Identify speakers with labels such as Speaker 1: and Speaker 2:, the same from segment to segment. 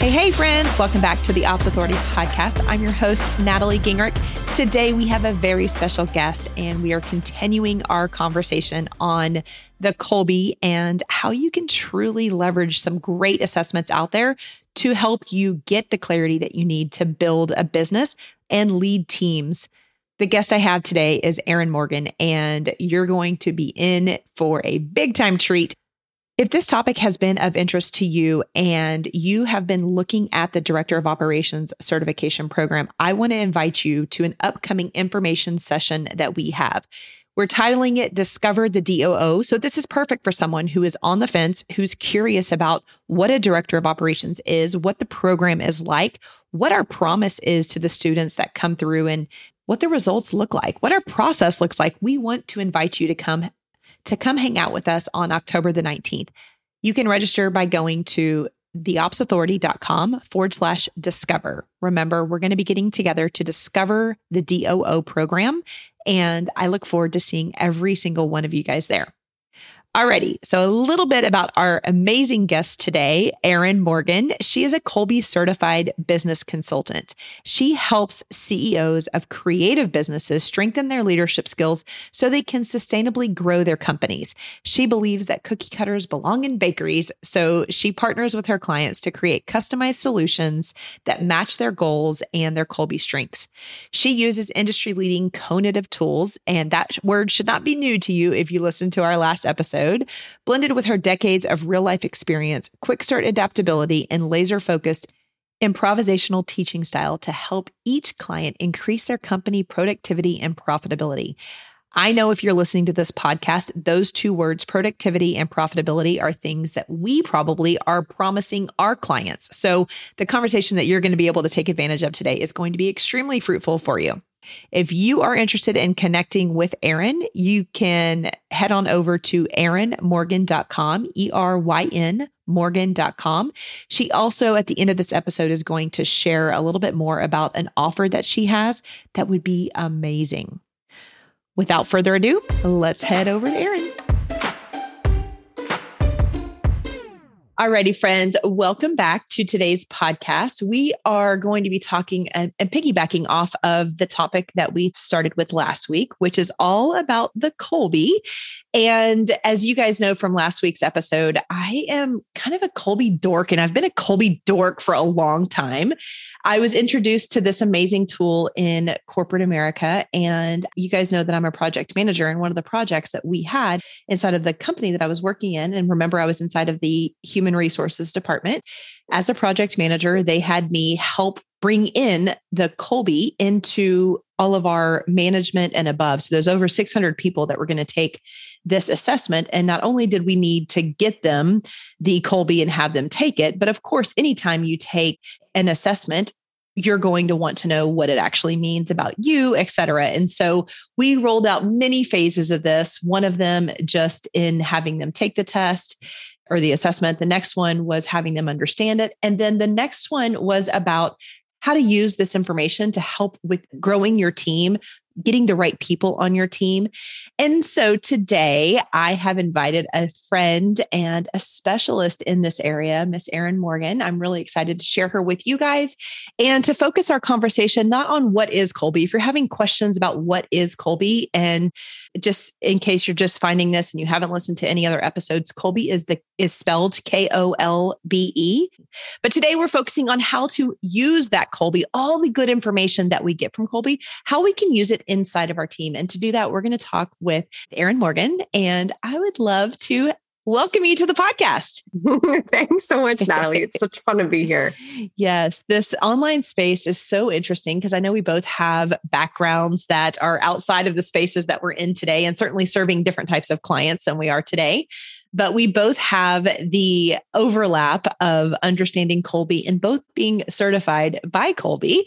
Speaker 1: Hey, hey, friends, welcome back to the Ops Authority podcast. I'm your host, Natalie Gingrich. Today, we have a very special guest, and we are continuing our conversation on the Kolbe and how you can truly leverage some great assessments out there to help you get the clarity that you need to build a business and lead teams. The guest I have today is Eryn Morgan, and you're going to be in for a big time treat. If this topic has been of interest to you and you have been looking at the Director of Operations certification program, I want to invite you to an upcoming information session that we have. We're titling it Discover the DOO. So, this is perfect for someone who is on the fence, who's curious about what a director of operations is, what the program is like, what our promise is to the students that come through, and what the results look like, what our process looks like. We want to invite you to come to come hang out with us on October the 19th. You can register by going to theopsauthority.com forward slash discover. Remember, we're going to be getting together to discover the DOO program and I look forward to seeing every single one of you guys there. Alrighty, so a little bit about our amazing guest today, Eryn Morgan. She is a Kolbe certified business consultant. She helps CEOs of creative businesses strengthen their leadership skills so they can sustainably grow their companies. She believes that cookie cutters belong in bakeries, so she partners with her clients to create customized solutions that match their goals and their Kolbe strengths. She uses industry leading conative tools, and that word should not be new to you if you listen to our last episode episode, blended with her decades of real life experience, quick start adaptability, and laser focused improvisational teaching style to help each client increase their company productivity and profitability. I know if you're listening to this podcast, those two words, productivity and profitability, are things that we probably are promising our clients. So the conversation that you're going to be able to take advantage of today is going to be extremely fruitful for you. If you are interested in connecting with Eryn, you can head on over to erynmorgan.com, E R Y N morgan.com. She also, at the end of this episode, is going to share a little bit more about an offer that she has that would be amazing. Without further ado, let's head over to Eryn. Alrighty, friends, welcome back to today's podcast. We are going to be talking and, and, piggybacking off of the topic that we started with last week, which is all about the Kolbe. And as you guys know from last week's episode, I am kind of a Kolbe dork, and I've been a Kolbe dork for a long time. I was introduced to this amazing tool in corporate America. And you guys know that I'm a project manager. And one of the projects that we had inside of the company that I was working in, and remember, I was inside of the human human resources department. As a project manager, they had me help bring in the Kolbe into all of our management and above. So there's over 600 people that were going to take this assessment. And not only did we need to get them the Kolbe and have them take it, but of course, anytime you take an assessment, you're going to want to know what it actually means about you, et cetera. And so we rolled out many phases of this, one of them just in having them take the test or the assessment. The next one was having them understand it. And then the next one was about how to use this information to help with growing your team, getting the right people on your team. And so today I have invited a friend and a specialist in this area, Miss Eryn Morgan. I'm really excited to share her with you guys and to focus our conversation not on what is Kolbe. If you're having questions about what is Kolbe and just in case you're just finding this and you haven't listened to any other episodes, Kolbe is the is spelled K O L B E. But today we're focusing on how to use that Kolbe, all the good information that we get from Kolbe, how we can use it inside of our team. And to do that, we're going to talk with Eryn Morgan. And I would love to welcome you to the podcast.
Speaker 2: Thanks so much, Natalie. It's such fun to be here.
Speaker 1: Yes, this online space is so interesting because I know we both have backgrounds that are outside of the spaces that we're in today and certainly serving different types of clients than we are today but we both have the overlap of understanding Kolbe and both being certified by Kolbe.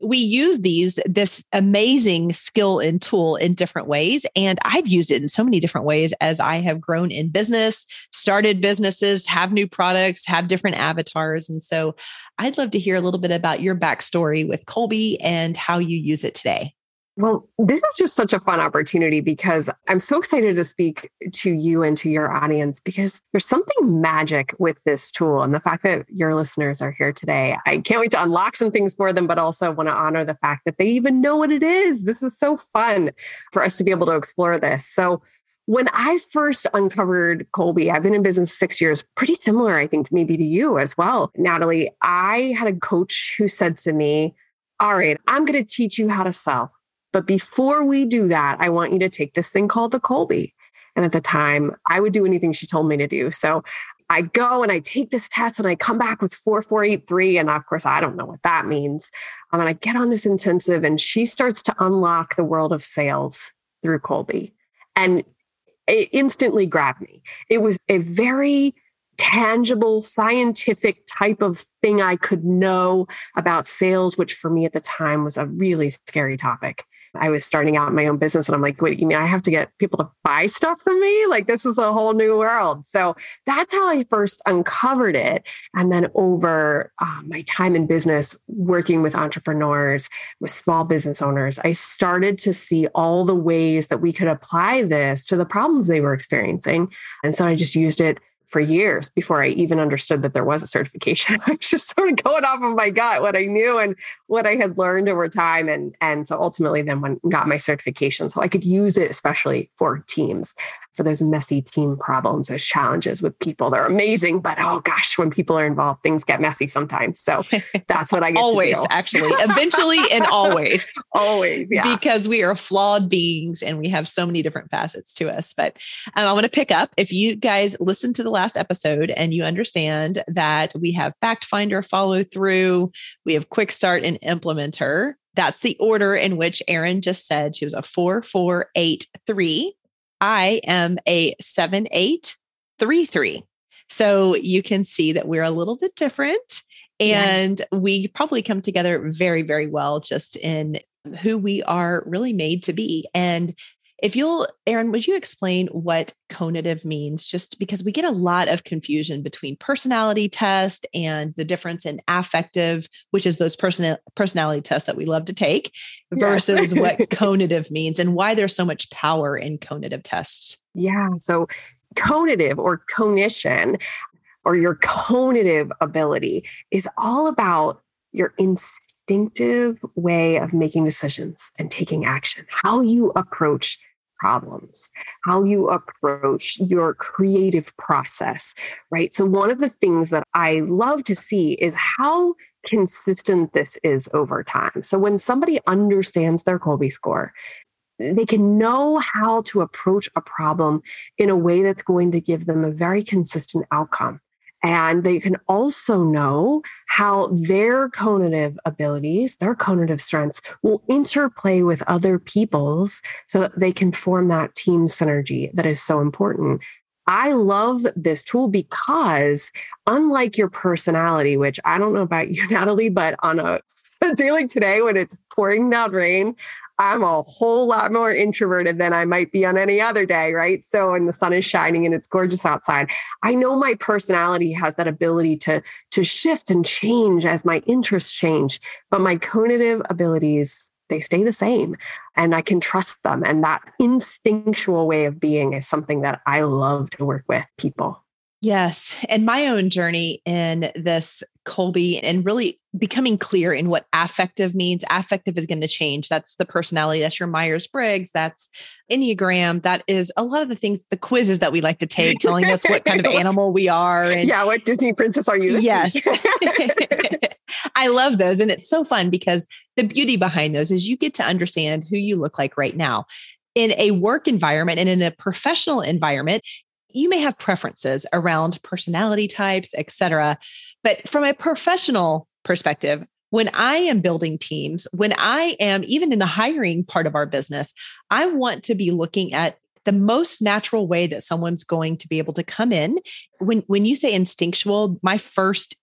Speaker 1: We use these, this amazing skill and tool in different ways. And I've used it in so many different ways as I have grown in business, started businesses, have new products, have different avatars. And so I'd love to hear a little bit about your backstory with Kolbe and how you use it today.
Speaker 2: Well, this is just such a fun opportunity because I'm so excited to speak to you and to your audience because there's something magic with this tool and the fact that your listeners are here today. I can't wait to unlock some things for them, but also want to honor the fact that they even know what it is. This is so fun for us to be able to explore this. So, when I first uncovered Kolbe, I've been in business six years, pretty similar, I think, maybe to you as well, Natalie. I had a coach who said to me, All right, I'm going to teach you how to sell. But before we do that, I want you to take this thing called the Kolbe. And at the time, I would do anything she told me to do. So I go and I take this test and I come back with 4483. And of course, I don't know what that means. Um, and I get on this intensive, and she starts to unlock the world of sales through Kolbe. And it instantly grabbed me. It was a very tangible, scientific type of thing I could know about sales, which for me at the time was a really scary topic. I was starting out my own business and I'm like, wait, you mean I have to get people to buy stuff from me? Like, this is a whole new world. So that's how I first uncovered it. And then over uh, my time in business, working with entrepreneurs, with small business owners, I started to see all the ways that we could apply this to the problems they were experiencing. And so I just used it for years before I even understood that there was a certification. I was just sort of going off of my gut, what I knew and what I had learned over time. And, and so ultimately then when got my certification. So I could use it especially for teams for those messy team problems, those challenges with people. They're amazing, but oh gosh, when people are involved, things get messy sometimes. So that's what I get
Speaker 1: always, actually, eventually and always,
Speaker 2: always, yeah.
Speaker 1: Because we are flawed beings and we have so many different facets to us. But um, I want to pick up if you guys listen to the last episode and you understand that we have fact finder follow through, we have quick start and implementer. That's the order in which Eryn just said she was a four, four, eight, three. I am a 7833. So you can see that we're a little bit different and yeah. we probably come together very, very well just in who we are really made to be. And if you'll, Eryn, would you explain what conative means? Just because we get a lot of confusion between personality test and the difference in affective, which is those person personality tests that we love to take, versus yes. what conative means and why there's so much power in conative tests.
Speaker 2: Yeah. So conative or cognition or your conative ability is all about your instinctive way of making decisions and taking action, how you approach problems, how you approach your creative process, right? So, one of the things that I love to see is how consistent this is over time. So, when somebody understands their Kolbe score, they can know how to approach a problem in a way that's going to give them a very consistent outcome. And they can also know how their conative abilities, their conative strengths will interplay with other people's so that they can form that team synergy that is so important. I love this tool because, unlike your personality, which I don't know about you, Natalie, but on a day like today when it's pouring down rain, I'm a whole lot more introverted than I might be on any other day, right? So, when the sun is shining and it's gorgeous outside, I know my personality has that ability to, to shift and change as my interests change, but my cognitive abilities, they stay the same and I can trust them. And that instinctual way of being is something that I love to work with people.
Speaker 1: Yes. And my own journey in this Kolbe, and really becoming clear in what affective means. Affective is going to change. That's the personality. That's your Myers Briggs. That's Enneagram. That is a lot of the things, the quizzes that we like to take, telling us what kind of animal we are.
Speaker 2: And yeah. What Disney princess are you?
Speaker 1: Yes. I love those. And it's so fun because the beauty behind those is you get to understand who you look like right now in a work environment and in a professional environment, you may have preferences around personality types, etc. But from a professional perspective, when I am building teams, when I am even in the hiring part of our business, I want to be looking at the most natural way that someone's going to be able to come in. When when you say instinctual, my first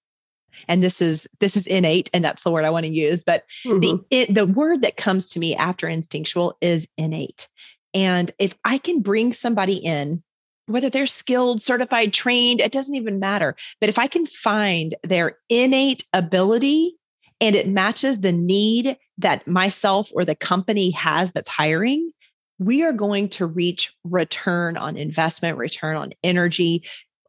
Speaker 1: and this is this is innate and that's the word I want to use, but mm-hmm. the it, the word that comes to me after instinctual is innate. And if I can bring somebody in whether they're skilled, certified, trained, it doesn't even matter. But if I can find their innate ability and it matches the need that myself or the company has that's hiring, we are going to reach return on investment, return on energy,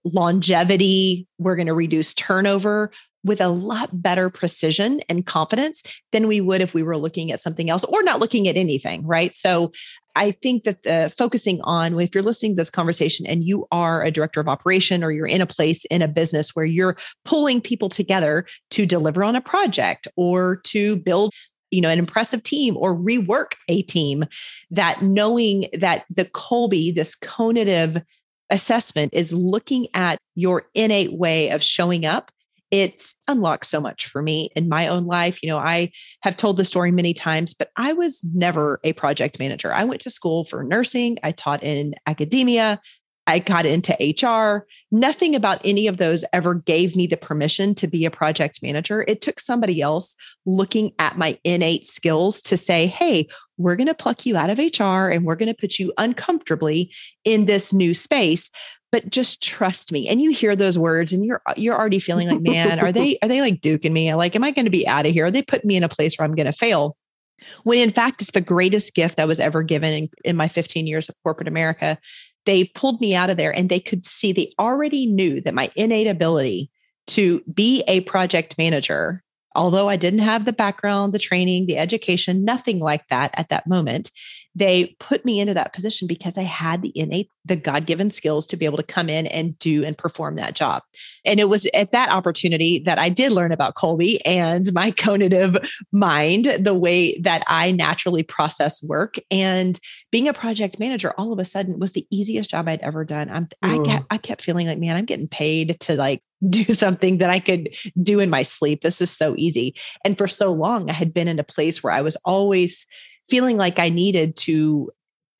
Speaker 1: longevity. We're going to reduce turnover with a lot better precision and confidence than we would if we were looking at something else or not looking at anything, right? So I think that the focusing on if you're listening to this conversation and you are a director of operation or you're in a place in a business where you're pulling people together to deliver on a project or to build you know an impressive team or rework a team that knowing that the Kolbe this conative assessment is looking at your innate way of showing up it's unlocked so much for me in my own life. You know, I have told the story many times, but I was never a project manager. I went to school for nursing, I taught in academia, I got into HR. Nothing about any of those ever gave me the permission to be a project manager. It took somebody else looking at my innate skills to say, hey, we're going to pluck you out of HR and we're going to put you uncomfortably in this new space but just trust me. And you hear those words and you're you're already feeling like man are they are they like duking me? Like am i going to be out of here? Are they putting me in a place where i'm going to fail. When in fact it's the greatest gift that was ever given in, in my 15 years of corporate america. They pulled me out of there and they could see they already knew that my innate ability to be a project manager although i didn't have the background the training the education nothing like that at that moment they put me into that position because I had the innate, the God given skills to be able to come in and do and perform that job. And it was at that opportunity that I did learn about Kolbe and my conative mind, the way that I naturally process work. And being a project manager all of a sudden was the easiest job I'd ever done. I'm, I, kept, I kept feeling like, man, I'm getting paid to like do something that I could do in my sleep. This is so easy. And for so long, I had been in a place where I was always feeling like I needed to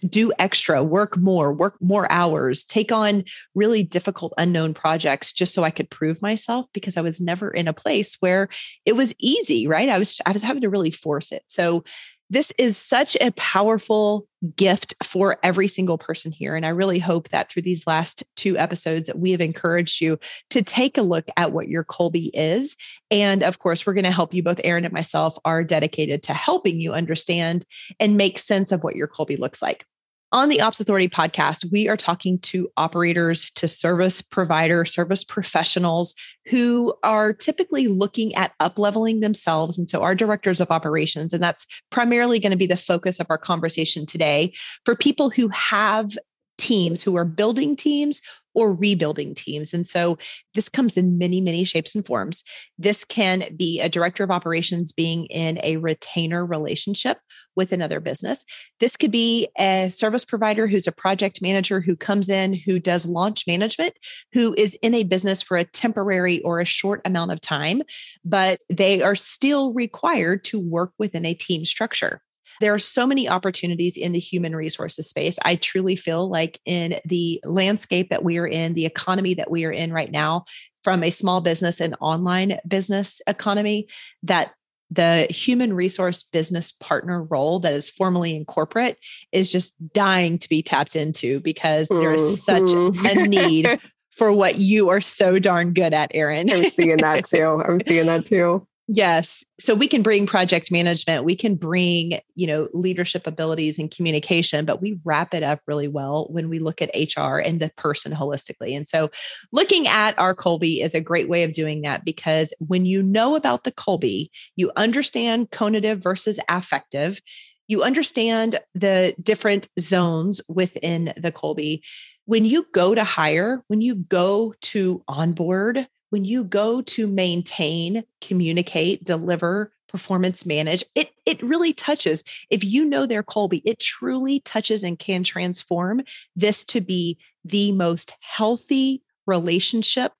Speaker 1: do extra, work more, work more hours, take on really difficult unknown projects just so I could prove myself because I was never in a place where it was easy, right? I was I was having to really force it. So this is such a powerful gift for every single person here. And I really hope that through these last two episodes that we have encouraged you to take a look at what your Kolbe is. And of course, we're going to help you. Both Eryn and myself are dedicated to helping you understand and make sense of what your Kolbe looks like. On the Ops Authority podcast, we are talking to operators, to service provider, service professionals who are typically looking at upleveling themselves. And so our directors of operations, and that's primarily going to be the focus of our conversation today for people who have teams, who are building teams or rebuilding teams. And so this comes in many, many shapes and forms. This can be a director of operations being in a retainer relationship with another business. This could be a service provider who's a project manager who comes in, who does launch management, who is in a business for a temporary or a short amount of time, but they are still required to work within a team structure. There are so many opportunities in the human resources space. I truly feel like in the landscape that we are in, the economy that we are in right now, from a small business and online business economy, that the human resource business partner role that is formally in corporate is just dying to be tapped into because there is such mm-hmm. a need for what you are so darn good at, Eryn.
Speaker 2: I'm seeing that too. I'm seeing that too.
Speaker 1: Yes. So we can bring project management, we can bring, you know, leadership abilities and communication, but we wrap it up really well when we look at HR and the person holistically. And so looking at our Kolbe is a great way of doing that because when you know about the Kolbe, you understand conative versus affective, you understand the different zones within the Kolbe. When you go to hire, when you go to onboard, when you go to maintain, communicate, deliver, performance manage it it really touches if you know their Kolbe, it truly touches and can transform this to be the most healthy relationship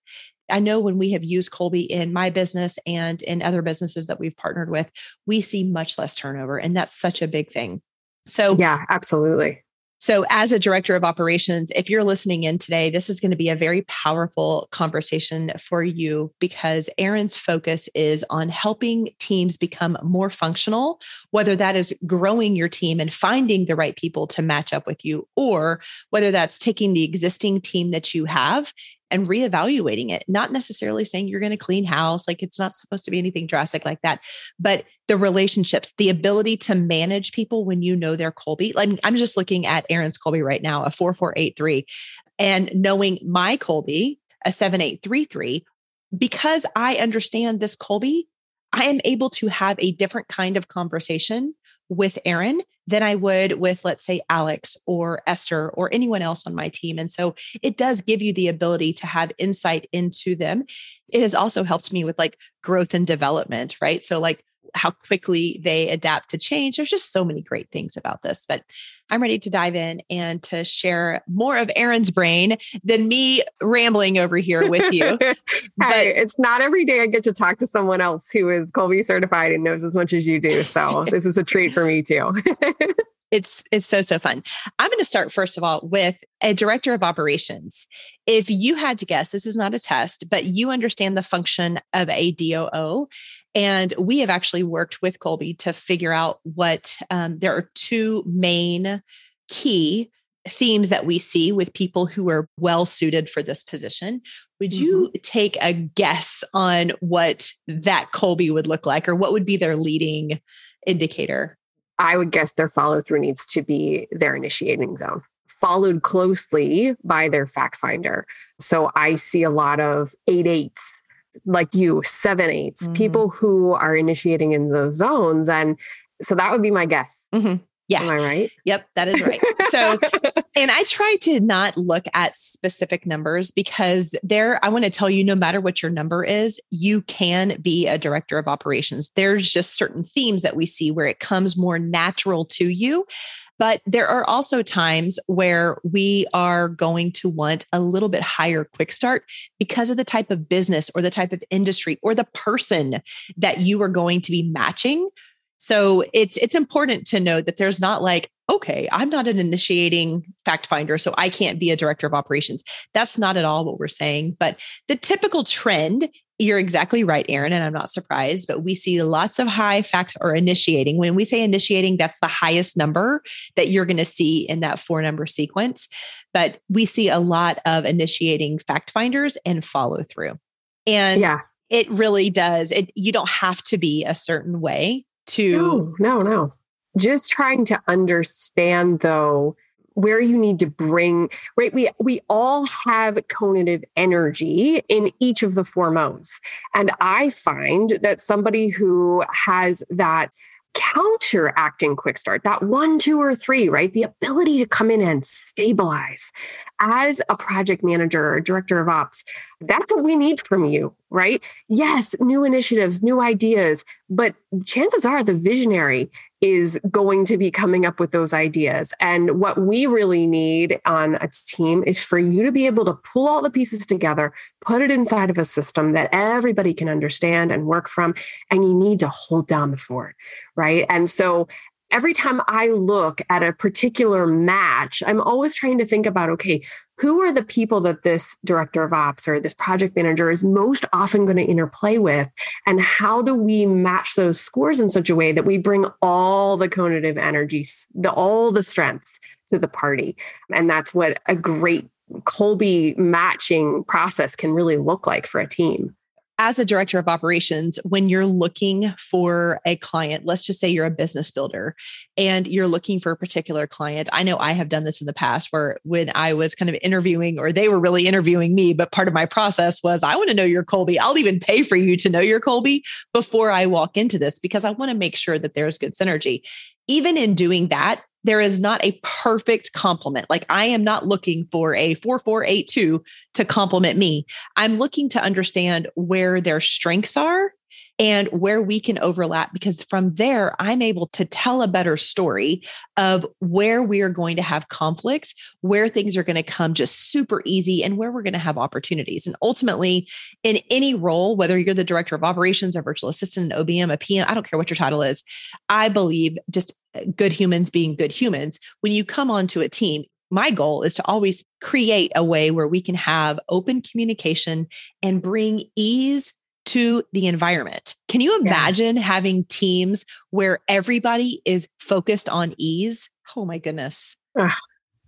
Speaker 1: I know when we have used Kolbe in my business and in other businesses that we've partnered with, we see much less turnover. And that's such a big thing. So,
Speaker 2: yeah, absolutely.
Speaker 1: So, as a director of operations, if you're listening in today, this is going to be a very powerful conversation for you because Eryn's focus is on helping teams become more functional, whether that is growing your team and finding the right people to match up with you, or whether that's taking the existing team that you have and reevaluating it, not necessarily saying you're going to clean house. Like it's not supposed to be anything drastic like that, but the relationships, the ability to manage people when you know their Kolbe. Like I'm just looking at Eryn's Kolbe right now, a 4483, and knowing my Kolbe, a 7833, because I understand this Kolbe, I am able to have a different kind of conversation with Eryn than I would with, let's say, Alex or Esther or anyone else on my team. And so it does give you the ability to have insight into them. It has also helped me with like growth and development, right? So, like, how quickly they adapt to change. There's just so many great things about this. But I'm ready to dive in and to share more of Eryn's brain than me rambling over here with you.
Speaker 2: but it's not every day I get to talk to someone else who is Kolbe certified and knows as much as you do. So this is a treat for me too.
Speaker 1: it's it's so so fun. I'm going to start first of all with a director of operations. If you had to guess, this is not a test, but you understand the function of a DOO and we have actually worked with Kolbe to figure out what um, there are two main key themes that we see with people who are well suited for this position. Would mm-hmm. you take a guess on what that Kolbe would look like or what would be their leading indicator?
Speaker 2: I would guess their follow through needs to be their initiating zone, followed closely by their fact finder. So I see a lot of eight eights like you, seven eights, mm-hmm. people who are initiating in those zones. And so that would be my guess.
Speaker 1: Mm-hmm. Yeah.
Speaker 2: Am I right?
Speaker 1: Yep, that is right. So, and I try to not look at specific numbers because there, I want to tell you no matter what your number is, you can be a director of operations. There's just certain themes that we see where it comes more natural to you. But there are also times where we are going to want a little bit higher quick start because of the type of business or the type of industry or the person that you are going to be matching. So it's it's important to know that there's not like okay, I'm not an initiating fact finder, so I can't be a director of operations. That's not at all what we're saying. But the typical trend you're exactly right, Eryn, and I'm not surprised, but we see lots of high fact or initiating. When we say initiating, that's the highest number that you're going to see in that four number sequence. But we see a lot of initiating fact finders and follow through. And yeah. it really does. It you don't have to be a certain way to
Speaker 2: No, no, no. Just trying to understand though where you need to bring right we we all have conative energy in each of the four modes and i find that somebody who has that counteracting quick start that one two or three right? The ability to come in and stabilize. As a project manager or director of ops that's what we need from you right? Yes new initiatives new ideas but chances are the visionary is going to be coming up with those ideas. And what we really need on a team is for you to be able to pull all the pieces together, put it inside of a system that everybody can understand and work from. And you need to hold down the fort, right? And so every time I look at a particular match, I'm always trying to think about okay, who are the people that this director of ops or this project manager is most often going to interplay with? And how do we match those scores in such a way that we bring all the conative energies, the, all the strengths to the party? And that's what a great Kolbe matching process can really look like for a team
Speaker 1: as a director of operations, when you're looking for a client, let's just say you're a business builder and you're looking for a particular client. I know I have done this in the past where when I was kind of interviewing or they were really interviewing me, but part of my process was I want to know your Kolbe. I'll even pay for you to know your Kolbe before I walk into this because I want to make sure that there's good synergy. Even in doing that, there is not a perfect complement. Like I am not looking for a 4482 to complement me. I'm looking to understand where their strengths are and where we can overlap because from there I'm able to tell a better story of where we are going to have conflict, where things are going to come just super easy and where we're going to have opportunities. And ultimately in any role, whether you're the director of operations, a virtual assistant, an OBM, a PM, I don't care what your title is, I believe just good humans being good humans, when you come onto a team, my goal is to always create a way where we can have open communication and bring ease to the environment. Can you imagine yes. having teams where everybody is focused on ease? Oh my goodness.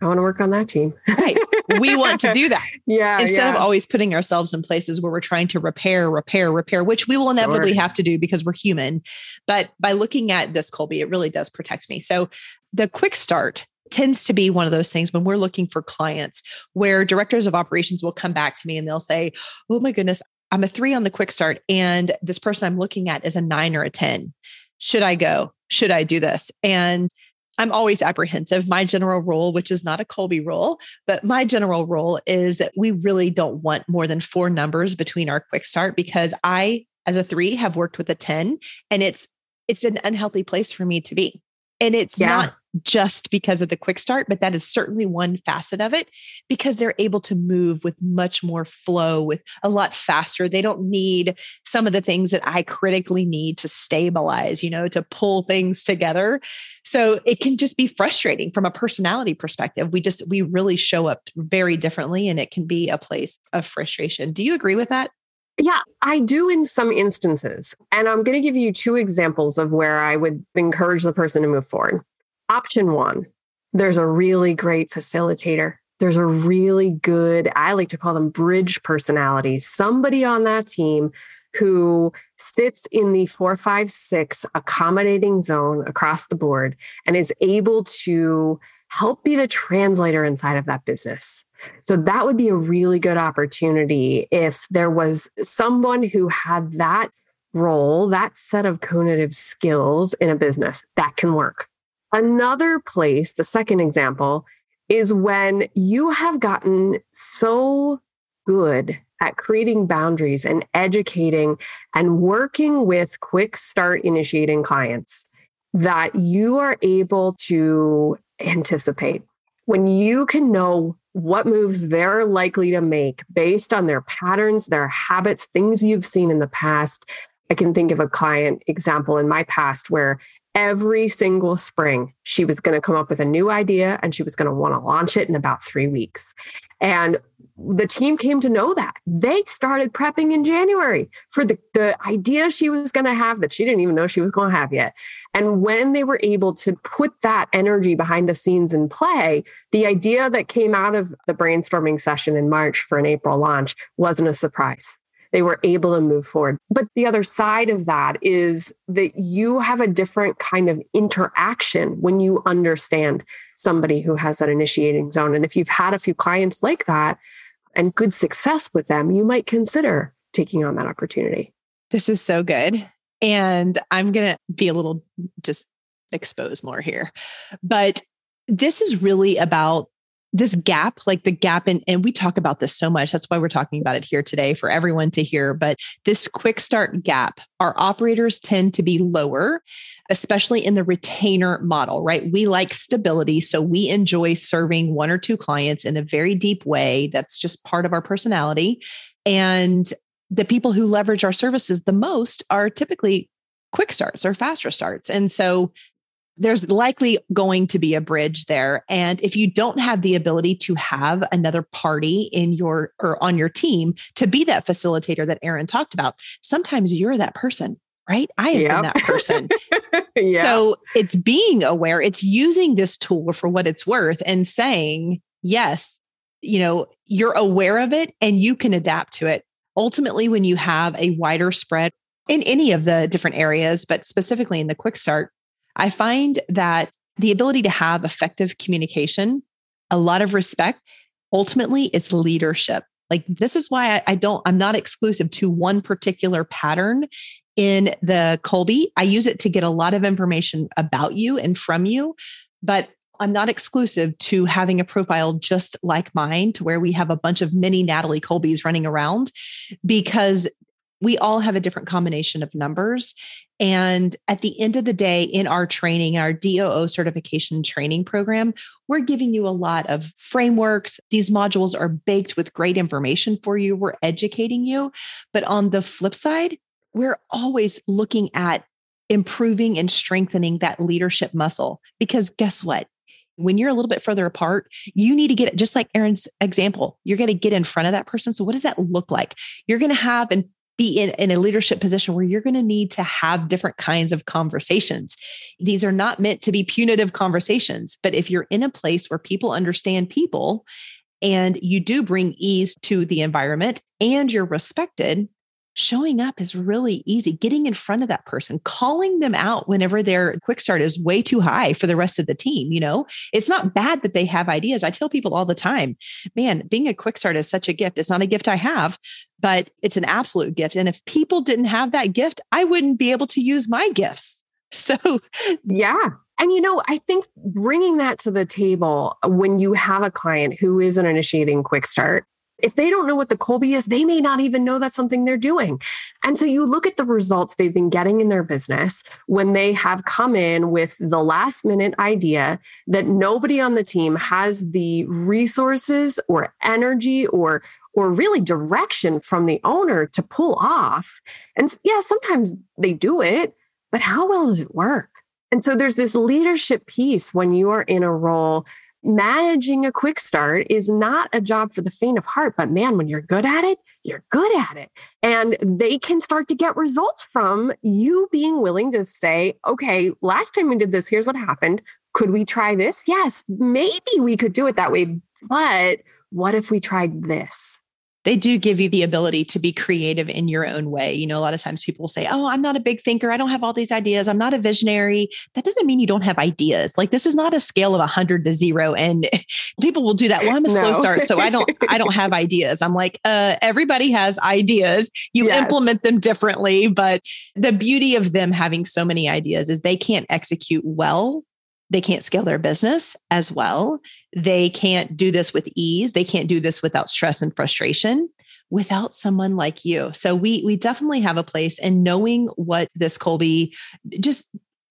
Speaker 2: I want to work on that team.
Speaker 1: right. We want to do that.
Speaker 2: Yeah.
Speaker 1: Instead
Speaker 2: yeah.
Speaker 1: of always putting ourselves in places where we're trying to repair, repair, repair, which we will inevitably sure. have to do because we're human. But by looking at this, Kolbe, it really does protect me. So the quick start tends to be one of those things when we're looking for clients where directors of operations will come back to me and they'll say, Oh my goodness, I'm a three on the quick start, and this person I'm looking at is a nine or a 10. Should I go? Should I do this? And I'm always apprehensive. My general rule, which is not a Kolbe rule, but my general rule is that we really don't want more than four numbers between our quick start because I, as a three, have worked with a 10 and it's it's an unhealthy place for me to be. And it's yeah. not just because of the quick start, but that is certainly one facet of it because they're able to move with much more flow, with a lot faster. They don't need some of the things that I critically need to stabilize, you know, to pull things together. So it can just be frustrating from a personality perspective. We just, we really show up very differently and it can be a place of frustration. Do you agree with that?
Speaker 2: Yeah, I do in some instances. And I'm going to give you two examples of where I would encourage the person to move forward. Option one, there's a really great facilitator. There's a really good, I like to call them bridge personalities, somebody on that team who sits in the four, five, six accommodating zone across the board and is able to help be the translator inside of that business. So that would be a really good opportunity if there was someone who had that role, that set of cognitive skills in a business that can work. Another place, the second example, is when you have gotten so good at creating boundaries and educating and working with quick start initiating clients that you are able to anticipate. When you can know what moves they're likely to make based on their patterns, their habits, things you've seen in the past. I can think of a client example in my past where every single spring she was going to come up with a new idea and she was going to want to launch it in about three weeks. And the team came to know that. They started prepping in January for the, the idea she was going to have that she didn't even know she was going to have yet. And when they were able to put that energy behind the scenes in play, the idea that came out of the brainstorming session in March for an April launch wasn't a surprise they were able to move forward. But the other side of that is that you have a different kind of interaction when you understand somebody who has that initiating zone. And if you've had a few clients like that and good success with them, you might consider taking on that opportunity.
Speaker 1: This is so good. And I'm going to be a little just expose more here. But this is really about this gap, like the gap in, and we talk about this so much. That's why we're talking about it here today for everyone to hear. But this quick start gap, our operators tend to be lower, especially in the retainer model, right? We like stability. So we enjoy serving one or two clients in a very deep way. That's just part of our personality. And the people who leverage our services the most are typically quick starts or faster starts. And so there's likely going to be a bridge there. And if you don't have the ability to have another party in your or on your team to be that facilitator that Eryn talked about, sometimes you're that person, right? I have yep. been that person. yeah. So it's being aware, it's using this tool for what it's worth and saying, yes, you know, you're aware of it and you can adapt to it. Ultimately, when you have a wider spread in any of the different areas, but specifically in the quick start, I find that the ability to have effective communication, a lot of respect, ultimately it's leadership. Like this is why I, I, don't, I'm not exclusive to one particular pattern in the Kolbe. I use it to get a lot of information about you and from you, but I'm not exclusive to having a profile just like mine, to where we have a bunch of mini Natalie Kolbes running around because we all have a different combination of numbers. And at the end of the day, in our training, our DOO certification training program, we're giving you a lot of frameworks. These modules are baked with great information for you. We're educating you. But on the flip side, we're always looking at improving and strengthening that leadership muscle. Because guess what? When you're a little bit further apart, you need to get just like Eryn's example, you're going to get in front of that person. So, what does that look like? You're going to have and be in, in a leadership position where you're going to need to have different kinds of conversations. These are not meant to be punitive conversations, but if you're in a place where people understand people and you do bring ease to the environment and you're respected, showing up is really easy. Getting in front of that person, calling them out whenever their quick start is way too high for the rest of the team. You know, it's not bad that they have ideas. I tell people all the time, man, being a quick start is such a gift. It's not a gift I have, but it's an absolute gift. And if people didn't have that gift, I wouldn't be able to use my gifts. So,
Speaker 2: yeah. And you know, I think bringing that to the table when you have a client who is an initiating quick start, if they don't know what the Kolbe is, they may not even know that's something they're doing. And so you look at the results they've been getting in their business when they have come in with the last minute idea that nobody on the team has the resources or energy or or really direction from the owner to pull off. And yeah, sometimes they do it, but how well does it work? And so there's this leadership piece when you are in a role managing a quick start is not a job for the faint of heart, but man, when you're good at it, you're good at it. And they can start to get results from you being willing to say, okay, last time we did this, here's what happened. Could we try this? Yes, maybe we could do it that way. But what if we tried this?
Speaker 1: They do give you the ability to be creative in your own way. You know, a lot of times people will say, Oh, I'm not a big thinker. I don't have all these ideas. I'm not a visionary. That doesn't mean you don't have ideas. Like this is not a scale of 100 to zero. And people will do that. Well, I'm a no. slow start. So I don't, I don't have ideas. I'm like, uh, everybody has ideas. You yes. implement them differently. But the beauty of them having so many ideas is they can't execute well they can't scale their business as well. They can't do this with ease. They can't do this without stress and frustration without someone like you. So we we definitely have a place and knowing what this Kolbe just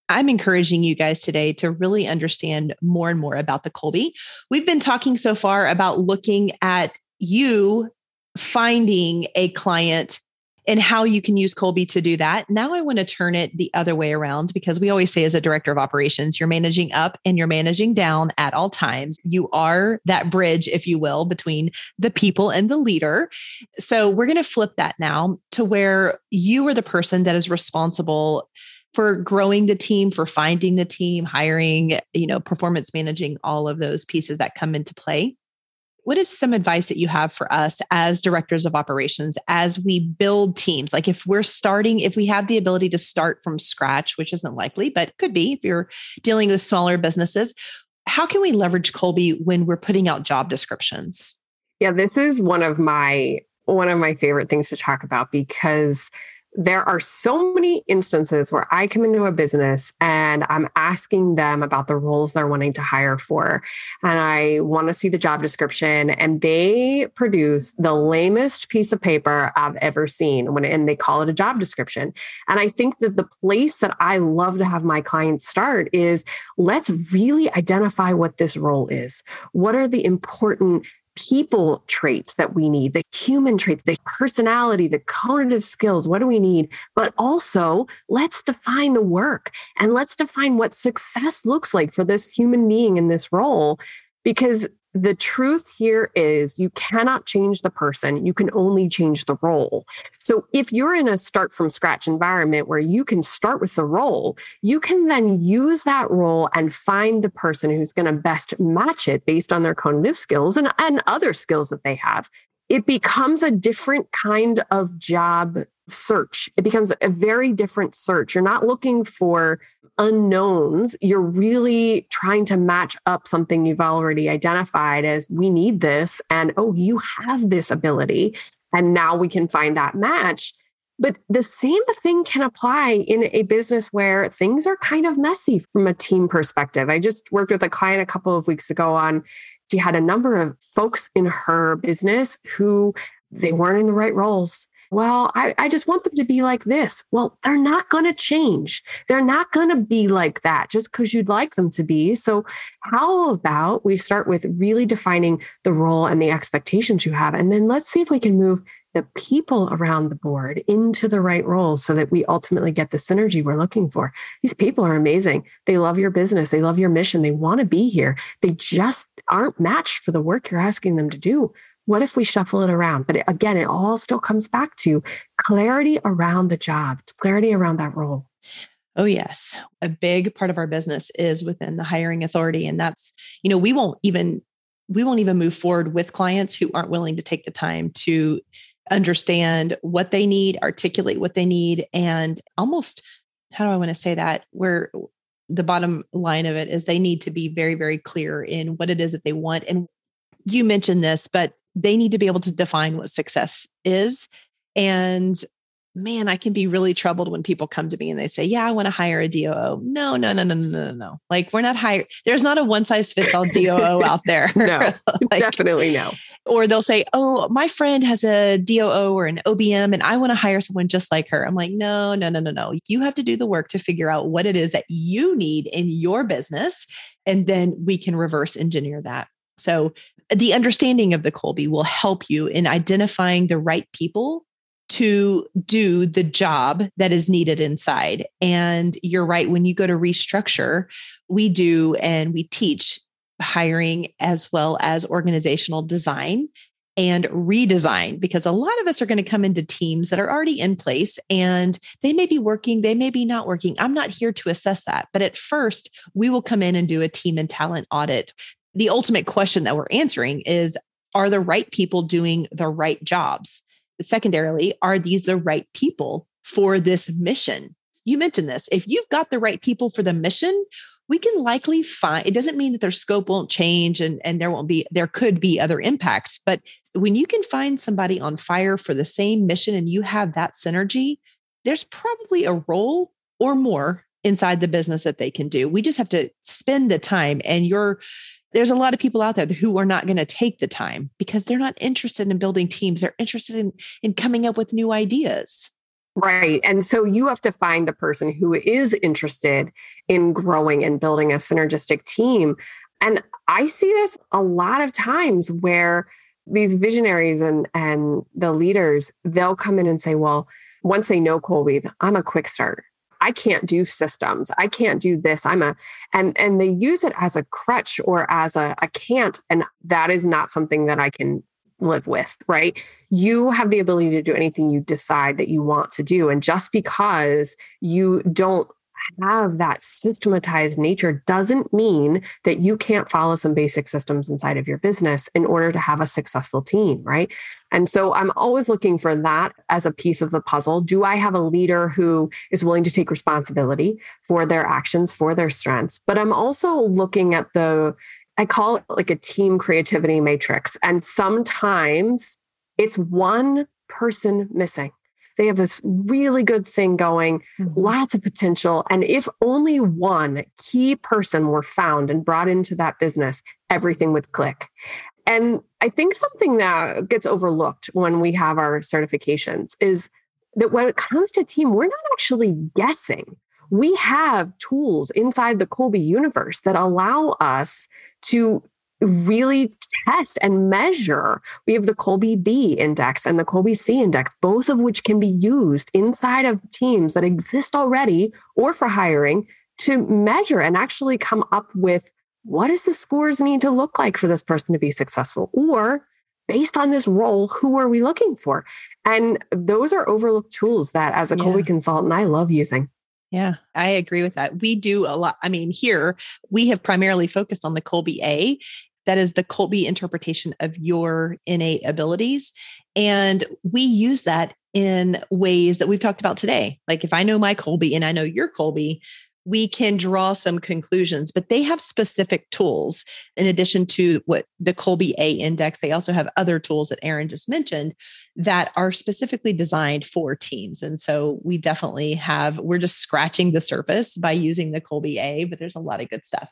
Speaker 1: I'm encouraging you guys today to really understand more and more about the Kolbe. We've been talking so far about looking at you finding a client and how you can use Kolbe to do that. Now I want to turn it the other way around because we always say, as a director of operations, you're managing up and you're managing down at all times. You are that bridge, if you will, between the people and the leader. So we're going to flip that now to where you are the person that is responsible for growing the team for finding the team hiring you know performance managing all of those pieces that come into play what is some advice that you have for us as directors of operations as we build teams? Like if we're starting, if we have the ability to start from scratch, which isn't likely, but could be if you're dealing with smaller businesses, how can we leverage Kolbe when we're putting out job descriptions?
Speaker 2: Yeah, this is one of my one of my favorite things to talk about because there are so many instances where I come into a business and I'm asking them about the roles they're wanting to hire for. And I want to see the job description, and they produce the lamest piece of paper I've ever seen when and they call it a job description. And I think that the place that I love to have my clients start is let's really identify what this role is. What are the important people traits that we need, the human traits, the personality, the cognitive skills. What do we need? But also, let's define the work and let's define what success looks like for this human being in this role. Because the truth here is you cannot change the person, you can only change the role. So if you're in a start from scratch environment where you can start with the role, you can then use that role and find the person who's going to best match it based on their cognitive skills and, and other skills that they have. It becomes a different kind of job search. It becomes a very different search. You're not looking for unknowns. You're really trying to match up something you've already identified as we need this. And oh, you have this ability. And now we can find that match. But the same thing can apply in a business where things are kind of messy from a team perspective. I just worked with a client a couple of weeks ago on she had a number of folks in her business who they weren't in the right roles well, I, I just want them to be like this. Well, they're not going to change. They're not going to be like that just because you'd like them to be. So, how about we start with really defining the role and the expectations you have? And then let's see if we can move the people around the board into the right roles so that we ultimately get the synergy we're looking for. These people are amazing. They love your business, they love your mission, they want to be here. They just aren't matched for the work you're asking them to do. What if we shuffle it around? But again, it all still comes back to clarity around the job, clarity around that role.
Speaker 1: Oh, yes. A big part of our business is within the hiring authority. And that's, you know, we won't even we won't even move forward with clients who aren't willing to take the time to understand what they need, articulate what they need, and almost how do I want to say that? Where the bottom line of it is they need to be very, very clear in what it is that they want. And you mentioned this, but they need to be able to define what success is. And man, I can be really troubled when people come to me and they say, Yeah, I want to hire a DOO. No, no, no, no, no, no, no. Like, we're not hiring, there's not a one size fits all DOO out there.
Speaker 2: no, like, definitely no.
Speaker 1: Or they'll say, Oh, my friend has a DOO or an OBM and I want to hire someone just like her. I'm like, No, no, no, no, no. You have to do the work to figure out what it is that you need in your business. And then we can reverse engineer that. So, the understanding of the Kolbe will help you in identifying the right people to do the job that is needed inside. And you're right, when you go to restructure, we do and we teach hiring as well as organizational design and redesign because a lot of us are going to come into teams that are already in place and they may be working, they may be not working. I'm not here to assess that. But at first, we will come in and do a team and talent audit. The ultimate question that we're answering is Are the right people doing the right jobs? secondarily, are these the right people for this mission? You mentioned this. If you've got the right people for the mission, we can likely find it doesn't mean that their scope won't change and, and there won't be there could be other impacts but when you can find somebody on fire for the same mission and you have that synergy there's probably a role or more inside the business that they can do we just have to spend the time and you're there's a lot of people out there who are not going to take the time because they're not interested in building teams. They're interested in, in coming up with new ideas.
Speaker 2: Right. And so you have to find the person who is interested in growing and building a synergistic team. And I see this a lot of times where these visionaries and, and the leaders, they'll come in and say, well, once they know Kolbe, I'm a quick start. I can't do systems. I can't do this. I'm a and and they use it as a crutch or as a can't and that is not something that I can live with, right? You have the ability to do anything you decide that you want to do and just because you don't have that systematized nature doesn't mean that you can't follow some basic systems inside of your business in order to have a successful team, right? And so I'm always looking for that as a piece of the puzzle. Do I have a leader who is willing to take responsibility for their actions, for their strengths? But I'm also looking at the, I call it like a team creativity matrix. And sometimes it's one person missing. They have this really good thing going, mm-hmm. lots of potential. And if only one key person were found and brought into that business, everything would click. And I think something that gets overlooked when we have our certifications is that when it comes to team, we're not actually guessing. We have tools inside the Kolbe universe that allow us to really test and measure. We have the Kolbe B index and the Kolbe C index, both of which can be used inside of teams that exist already or for hiring to measure and actually come up with what does the scores need to look like for this person to be successful or based on this role who are we looking for and those are overlooked tools that as a yeah. Kolbe consultant i love using
Speaker 1: yeah, I agree with that. We do a lot. I mean, here we have primarily focused on the Kolbe A. That is the Kolbe interpretation of your innate abilities. And we use that in ways that we've talked about today. Like if I know my Kolbe and I know your Kolbe, we can draw some conclusions, but they have specific tools. In addition to what the Kolbe A index, they also have other tools that Eryn just mentioned that are specifically designed for teams. And so we definitely have, we're just scratching the surface by using the Kolbe A, but there's a lot of good stuff.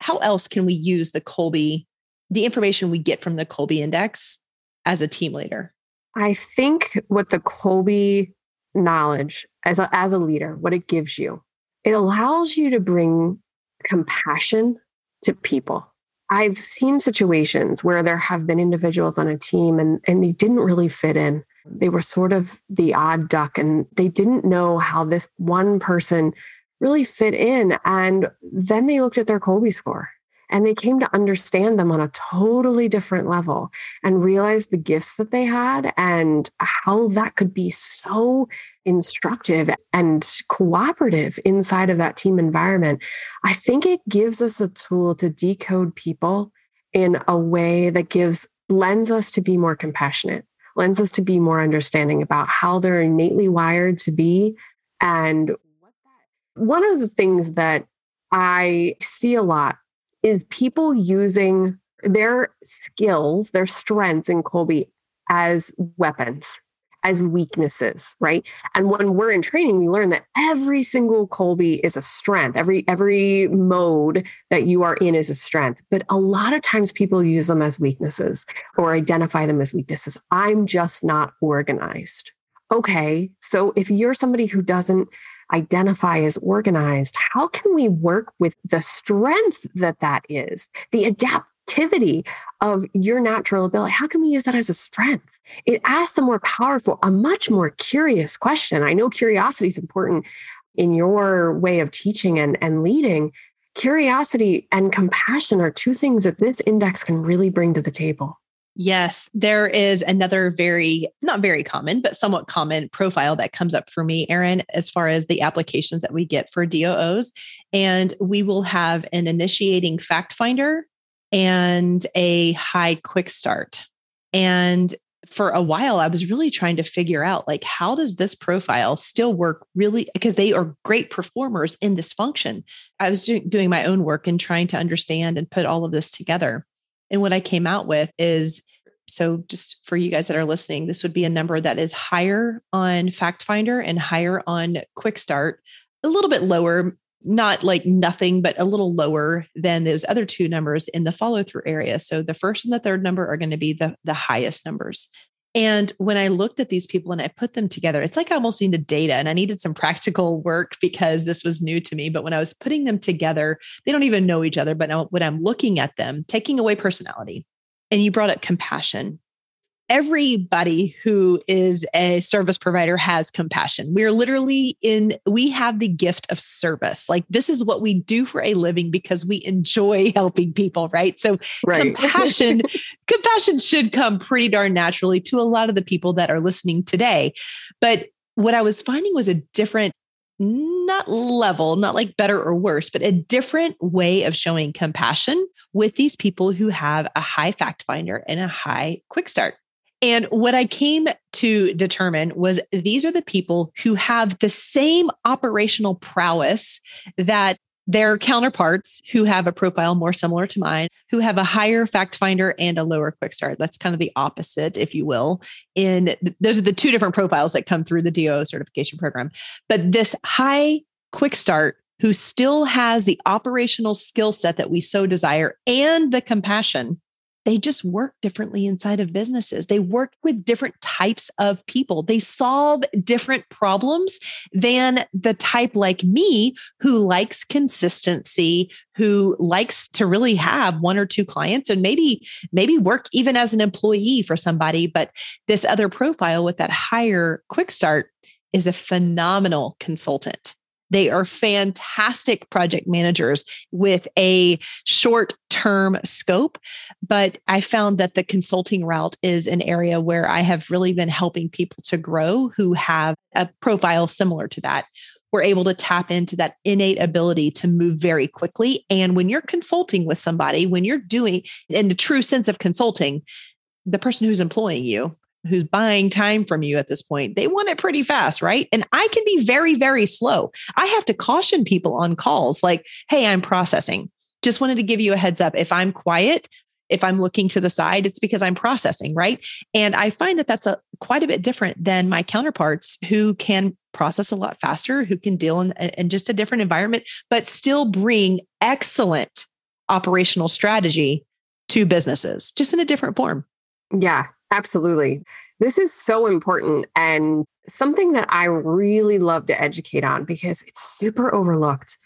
Speaker 1: How else can we use the Kolbe, the information we get from the Kolbe index as a team leader?
Speaker 2: I think what the Kolbe knowledge as a, as a leader, what it gives you, it allows you to bring compassion to people. I've seen situations where there have been individuals on a team and, and they didn't really fit in. They were sort of the odd duck and they didn't know how this one person really fit in. And then they looked at their Kolbe score and they came to understand them on a totally different level and realized the gifts that they had and how that could be so instructive and cooperative inside of that team environment. I think it gives us a tool to decode people in a way that gives lends us to be more compassionate, lends us to be more understanding about how they're innately wired to be and one of the things that I see a lot is people using their skills, their strengths in Kolbe as weapons, as weaknesses, right? And when we're in training, we learn that every single Kolbe is a strength. Every every mode that you are in is a strength. But a lot of times people use them as weaknesses or identify them as weaknesses. I'm just not organized. Okay, so if you're somebody who doesn't identify as organized, how can we work with the strength that that is, the adaptivity of your natural ability? How can we use that as a strength? It asks a more powerful, a much more curious question. I know curiosity is important in your way of teaching and, and leading. Curiosity and compassion are two things that this index can really bring to the table.
Speaker 1: Yes, there is another very, not very common, but somewhat common profile that comes up for me, Eryn, as far as the applications that we get for DOOs. And we will have an initiating fact finder and a high quick start. And for a while, I was really trying to figure out like, how does this profile still work really? Because they are great performers in this function. I was doing my own work and trying to understand and put all of this together. And what I came out with is so just for you guys that are listening, this would be a number that is higher on Fact Finder and higher on Quick Start, a little bit lower, not like nothing, but a little lower than those other two numbers in the follow through area. So the first and the third number are going to be the, the highest numbers. And when I looked at these people and I put them together, it's like I almost needed data and I needed some practical work because this was new to me. But when I was putting them together, they don't even know each other. But now, when I'm looking at them, taking away personality, and you brought up compassion everybody who is a service provider has compassion. We're literally in, we have the gift of service. Like this is what we do for a living because we enjoy helping people, right? So right. compassion, compassion should come pretty darn naturally to a lot of the people that are listening today. But what I was finding was a different not level, not like better or worse, but a different way of showing compassion with these people who have a high fact finder and a high quick start. And what I came to determine was these are the people who have the same operational prowess that their counterparts who have a profile more similar to mine, who have a higher fact finder and a lower quick start. That's kind of the opposite, if you will. In those are the two different profiles that come through the DO certification program. But this high quick start who still has the operational skill set that we so desire and the compassion they just work differently inside of businesses. They work with different types of people. They solve different problems than the type like me who likes consistency, who likes to really have one or two clients and maybe maybe work even as an employee for somebody, but this other profile with that higher quick start is a phenomenal consultant. They are fantastic project managers with a short term scope. But I found that the consulting route is an area where I have really been helping people to grow who have a profile similar to that. We're able to tap into that innate ability to move very quickly. And when you're consulting with somebody, when you're doing in the true sense of consulting, the person who's employing you who's buying time from you at this point, they want it pretty fast, right? And I can be very, very slow. I have to caution people on calls like, hey, I'm processing. Just wanted to give you a heads up. If I'm quiet, if I'm looking to the side, it's because I'm processing, right? And I find that that's a quite a bit different than my counterparts who can process a lot faster, who can deal in, in just a different environment, but still bring excellent operational strategy to businesses, just in a different form.
Speaker 2: Yeah, absolutely. This is so important and something that I really love to educate on because it's super overlooked.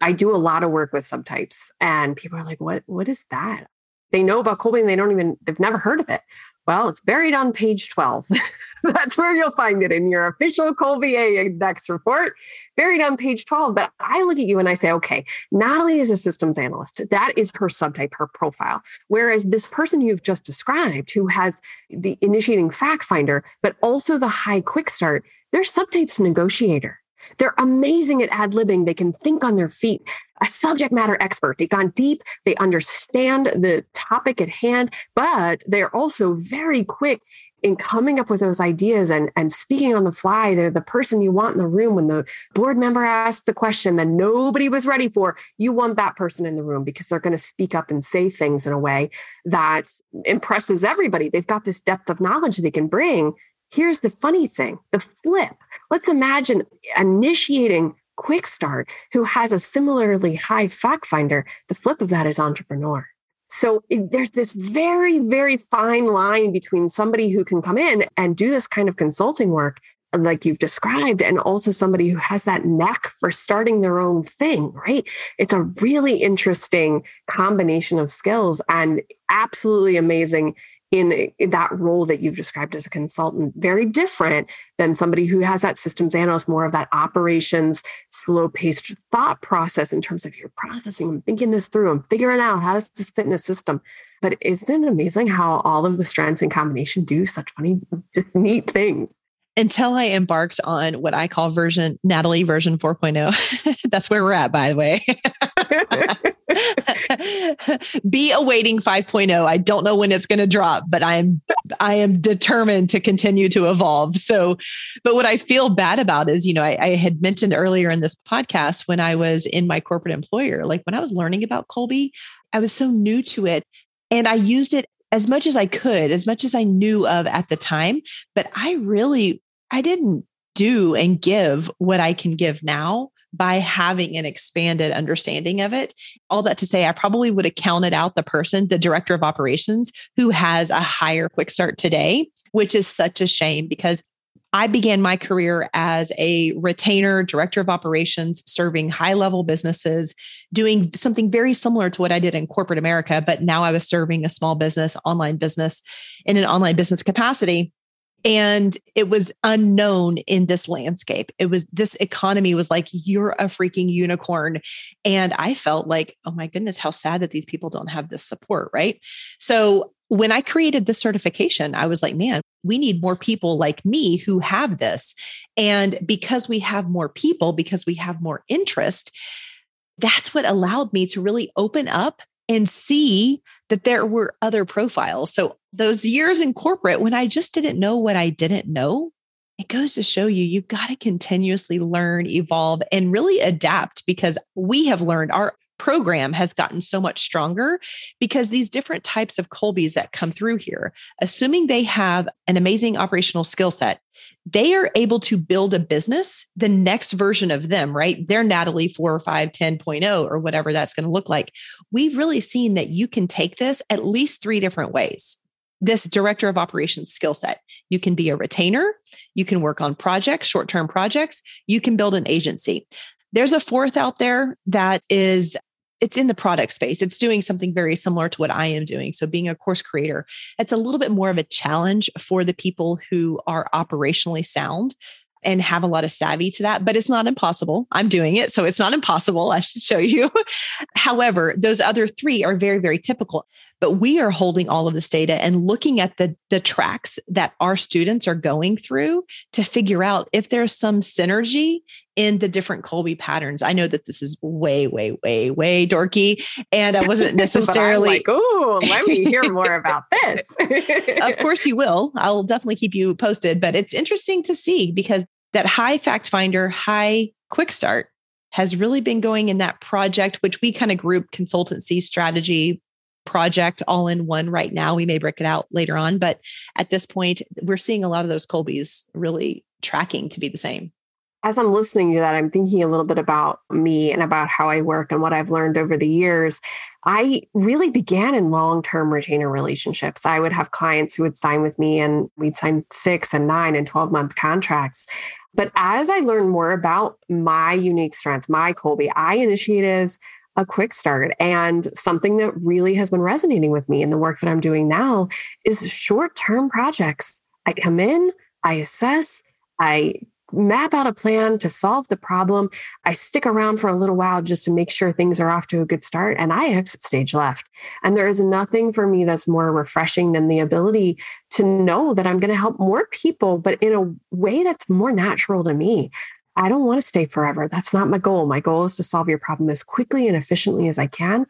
Speaker 2: I do a lot of work with subtypes and people are like, what, what is that? They know about Kolbe and they don't even, they've never heard of it. Well, it's buried on page 12. That's where you'll find it in your official Kolbe Index report, buried on page 12. But I look at you and I say, okay, Natalie is a systems analyst. That is her subtype, her profile. Whereas this person you've just described, who has the initiating fact finder, but also the high quick start, their subtype's negotiator. They're amazing at ad libbing. They can think on their feet. A subject matter expert. They've gone deep. They understand the topic at hand, but they're also very quick in coming up with those ideas and, and speaking on the fly. They're the person you want in the room when the board member asks the question that nobody was ready for. You want that person in the room because they're going to speak up and say things in a way that impresses everybody. They've got this depth of knowledge they can bring. Here's the funny thing the flip Let's imagine initiating Quick Start, who has a similarly high fact finder. The flip of that is entrepreneur. So it, there's this very, very fine line between somebody who can come in and do this kind of consulting work, like you've described, and also somebody who has that knack for starting their own thing, right? It's a really interesting combination of skills and absolutely amazing in, eh, in, that role that you've described as a consultant very different than somebody who has that systems analyst more of that operations slow paced thought process in terms of you're processing and thinking this through and figuring out how does this fit in a system but isn't it amazing how all of the strands in combination do such funny just neat things
Speaker 1: until I embarked on what I call version Natalie version 4.0. That's where we're at, by the way. Be awaiting 5.0. I don't know when it's going to drop, but I'm I am determined to continue to evolve. So, but what I feel bad about is, you know, I, I had mentioned earlier in this podcast when I was in my corporate employer, like when I was learning about Kolbe, I was so new to it. And I used it as much as I could, as much as I knew of at the time. But I really I didn't do and give what I can give now by having an expanded understanding of it. All that to say, I probably would have counted out the person, the director of operations, who has a higher quick start today, which is such a shame because I began my career as a retainer, director of operations, serving high level businesses, doing something very similar to what I did in corporate America. But now I was serving a small business, online business in an online business capacity and it was unknown in this landscape. It was this economy was like you're a freaking unicorn. And i felt like oh my goodness how sad that these people don't have this support right? So when i created this certification i was like man we need more people like me who have this. And because we have more people because we have more interest that's what allowed me to really open up and see that there were other profiles. So, those years in corporate, when I just didn't know what I didn't know, it goes to show you, you've got to continuously learn, evolve, and really adapt because we have learned our program has gotten so much stronger because these different types of Kolbes that come through here, assuming they have an amazing operational skill set, they are able to build a business, the next version of them, right? They're Natalie 4 or 5, 10.0 or whatever that's going to look like. We've really seen that you can take this at least three different ways this director of operations skill set. You can be a retainer, you can work on projects, short term projects, you can build an agency. There's a fourth out there that is it's in the product space. It's doing something very similar to what I am doing. So being a course creator, it's a little bit more of a challenge for the people who are operationally sound and have a lot of savvy to that, but it's not impossible. I'm doing it. So it's not impossible. I should show you. However, those other three are very, very typical. But we are holding all of this data and looking at the, the tracks that our students are going through to figure out if there's some synergy in the different Kolbe patterns. I know that this is way, way, way, way dorky. And I wasn't necessarily
Speaker 2: like, oh, let me hear more about this.
Speaker 1: of course you will. I'll definitely keep you posted. But it's interesting to see because that high fact finder, high quick start has really been going in that project, which we kind of group consultancy strategy project all in one right now. We may break it out later on, but at this point, we're seeing a lot of those Kolbes really tracking to be the same.
Speaker 2: As I'm listening to that, I'm thinking a little bit about me and about how I work and what I've learned over the years. I really began in long term retainer relationships. I would have clients who would sign with me and we'd sign six and nine and 12 month contracts. But as I learned more about my unique strengths, my Kolbe, I initiated as a quick start. And something that really has been resonating with me in the work that I'm doing now is short term projects. I come in, I assess, I map out a plan to solve the problem. I stick around for a little while just to make sure things are off to a good start, and I exit stage left. And there is nothing for me that's more refreshing than the ability to know that I'm going to help more people, but in a way that's more natural to me. I don't want to stay forever. That's not my goal. My goal is to solve your problem as quickly and efficiently as I can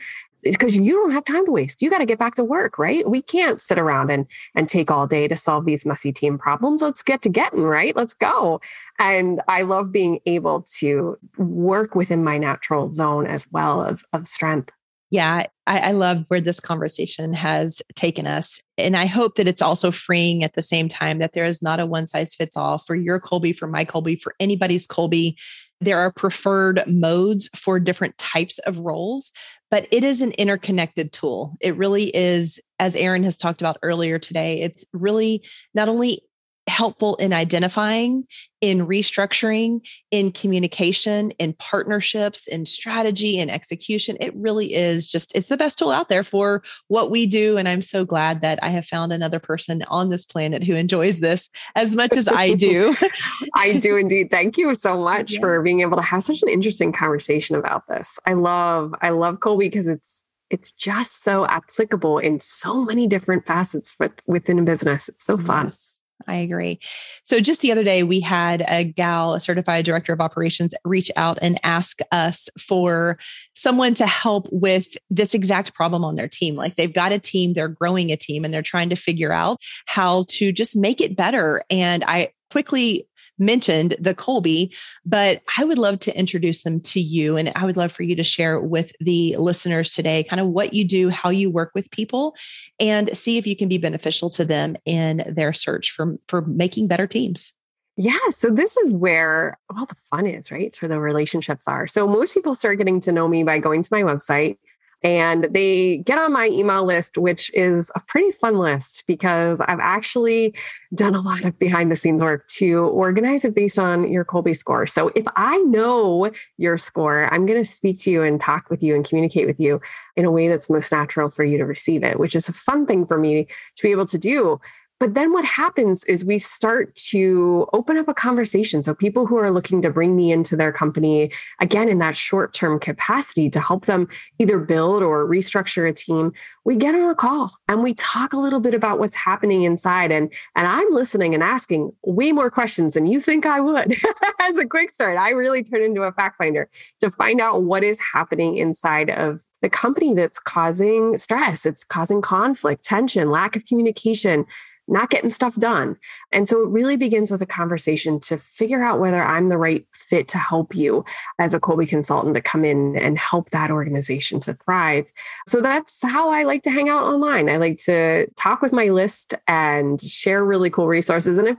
Speaker 2: because you don't have time to waste. You got to get back to work, right? We can't sit around and and take all day to solve these messy team problems. Let's get to getting, right? Let's go. And I love being able to work within my natural zone as well of of strength.
Speaker 1: Yeah, I, I love where this conversation has taken us. And I hope that it's also freeing at the same time that there is not a one size fits all for your Kolbe, for my Kolbe, for anybody's Kolbe. There are preferred modes for different types of roles, but it is an interconnected tool. It really is, as Eryn has talked about earlier today, it's really not only helpful in identifying, in restructuring, in communication, in partnerships, in strategy, in execution. It really is just, it's the best tool out there for what we do. And I'm so glad that I have found another person on this planet who enjoys this as much as I do.
Speaker 2: I do indeed. Thank you so much yes. for being able to have such an interesting conversation about this. I love, I love Kolbe because it's, it's just so applicable in so many different facets with, within a business. It's so fun. Yes.
Speaker 1: I agree. So just the other day, we had a gal, a certified director of operations, reach out and ask us for someone to help with this exact problem on their team. Like they've got a team, they're growing a team, and they're trying to figure out how to just make it better. And I quickly mentioned the Kolbe, but I would love to introduce them to you. And I would love for you to share with the listeners today kind of what you do, how you work with people, and see if you can be beneficial to them in their search for, for making better teams.
Speaker 2: Yeah. So this is where all the fun is, right? It's where the relationships are. So most people start getting to know me by going to my website and they get on my email list, which is a pretty fun list because I've actually done a lot of behind the scenes work to organize it based on your Kolbe score. So if I know your score, I'm going to speak to you and talk with you and communicate with you in a way that's most natural for you to receive it, which is a fun thing for me to be able to do. But then what happens is we start to open up a conversation. So people who are looking to bring me into their company, again, in that short term capacity to help them either build or restructure a team, we get on a call and we talk a little bit about what's happening inside. And, and I'm listening and asking way more questions than you think I would. As a quick start, I really turn into a fact finder to find out what is happening inside of the company that's causing stress, it's causing conflict, tension, lack of communication, not getting stuff done. And so it really begins with a conversation to figure out whether I'm the right fit to help you as a Kolbe consultant to come in and help that organization to thrive. So that's how I like to hang out online. I like to talk with my list and share really cool resources. And if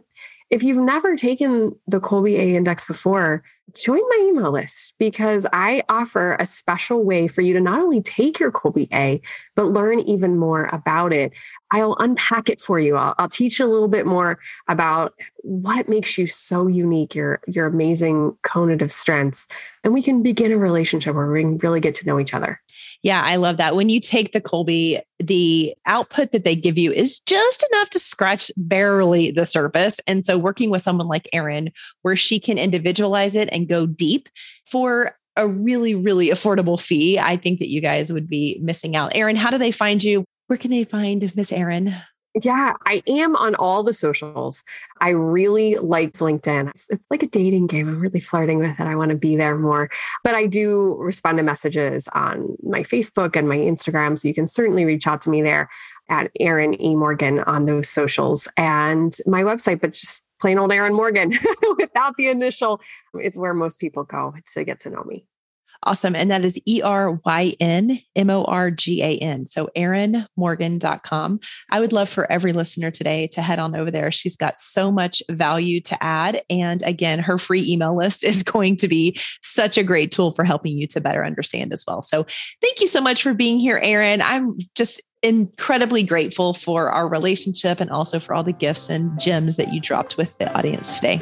Speaker 2: if you've never taken the Kolbe A index before, join my email list because I offer a special way for you to not only take your Kolbe A, but learn even more about it. I'll unpack it for you. I'll, I'll, teach you a little bit more about what makes you so unique, your, your amazing conative strengths. And we can begin a relationship where we can really get to know each other.
Speaker 1: Yeah, I love that. When you take the Kolbe, the output that they give you is just enough to scratch barely the surface. And so working with someone like Eryn, where she can individualize it and go deep for a really, really affordable fee, I think that you guys would be missing out. Eryn, how do they find you? Where can they find Miss Eryn?
Speaker 2: Yeah, I am on all the socials. I really like LinkedIn. It's, it's, like a dating game. I'm really flirting with it. I want to be there more. But I do respond to messages on my Facebook and my Instagram. So you can certainly reach out to me there at Eryn E. Morgan on those socials and my website, but just plain old Eryn Morgan without the initial is where most people go to get to know me.
Speaker 1: Awesome. And that is E R Y N M O R G A N. So erynmorgan.com. I would love for every listener today to head on over there. She's got so much value to add. And again, her free email list is going to be such a great tool for helping you to better understand as well. So thank you so much for being here, Eryn. I'm just incredibly grateful for our relationship and also for all the gifts and gems that you dropped with the audience today.